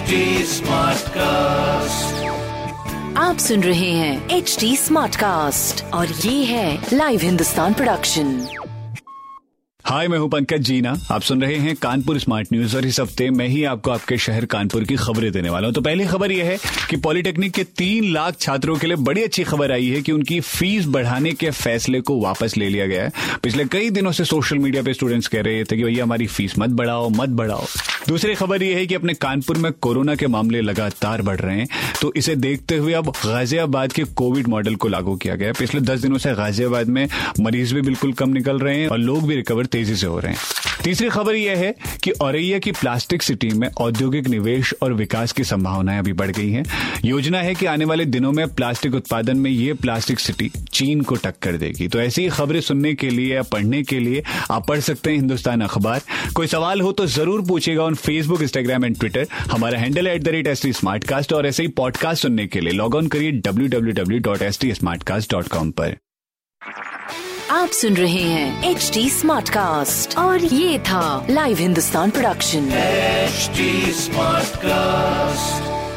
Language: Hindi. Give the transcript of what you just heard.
HD Smartcast. आप सुन रहे हैं एच डी स्मार्ट कास्ट और ये है लाइव हिंदुस्तान प्रोडक्शन हाय मैं हूँ पंकज जीना। आप सुन रहे हैं कानपुर स्मार्ट न्यूज़ और इस हफ़्ते मैं ही आपको आपके शहर कानपुर की खबरें देने वाला हूँ। तो पहली खबर यह है कि पॉलिटेक्निक के तीन लाख छात्रों के लिए बड़ी अच्छी खबर आई है कि उनकी फ़ीस बढ़ाने के फैसले को वापस ले लिया गया है। पिछले कई दिनों से सोशल मीडिया पे स्टूडेंट्स कह रहे थे कि भैया हमारी फ़ीस मत बढ़ाओ मत बढ़ाओ। दूसरी खबर यह है कि अपने कानपुर में कोरोना के मामले लगातार बढ़ रहे हैं तो इसे देखते हुए अब गाजियाबाद के कोविड मॉडल को लागू किया गया। पिछले दस दिनों से गाजियाबाद में मरीज़ भी बिल्कुल कम निकल रहे हैं और लोग भी रिकवर तेज़ी से हो रहे हैं। तीसरी खबर यह है कि औरैया की प्लास्टिक सिटी में औद्योगिक निवेश और विकास की संभावनाएँ अभी बढ़ गई हैं। योजना है कि आने वाले दिनों में प्लास्टिक उत्पादन में ये प्लास्टिक सिटी चीन को टक्कर देगी। तो ऐसी ही खबरें सुनने के लिए या पढ़ने के लिए आप पढ़ सकते हैं हिंदुस्तान अखबार। कोई सवाल हो तो ज़रूर पूछेगा on Facebook Instagram and Twitter हमारा handle at the rate S T smart cast और ऐसे ही पॉडकास्ट सुनने के लिए लॉग ऑन करिए W W W dot S T smart cast dot com पर आप सुन रहे हैं एच टी स्मार्ट कास्ट और ये था live Hindustan production smart Smartcast.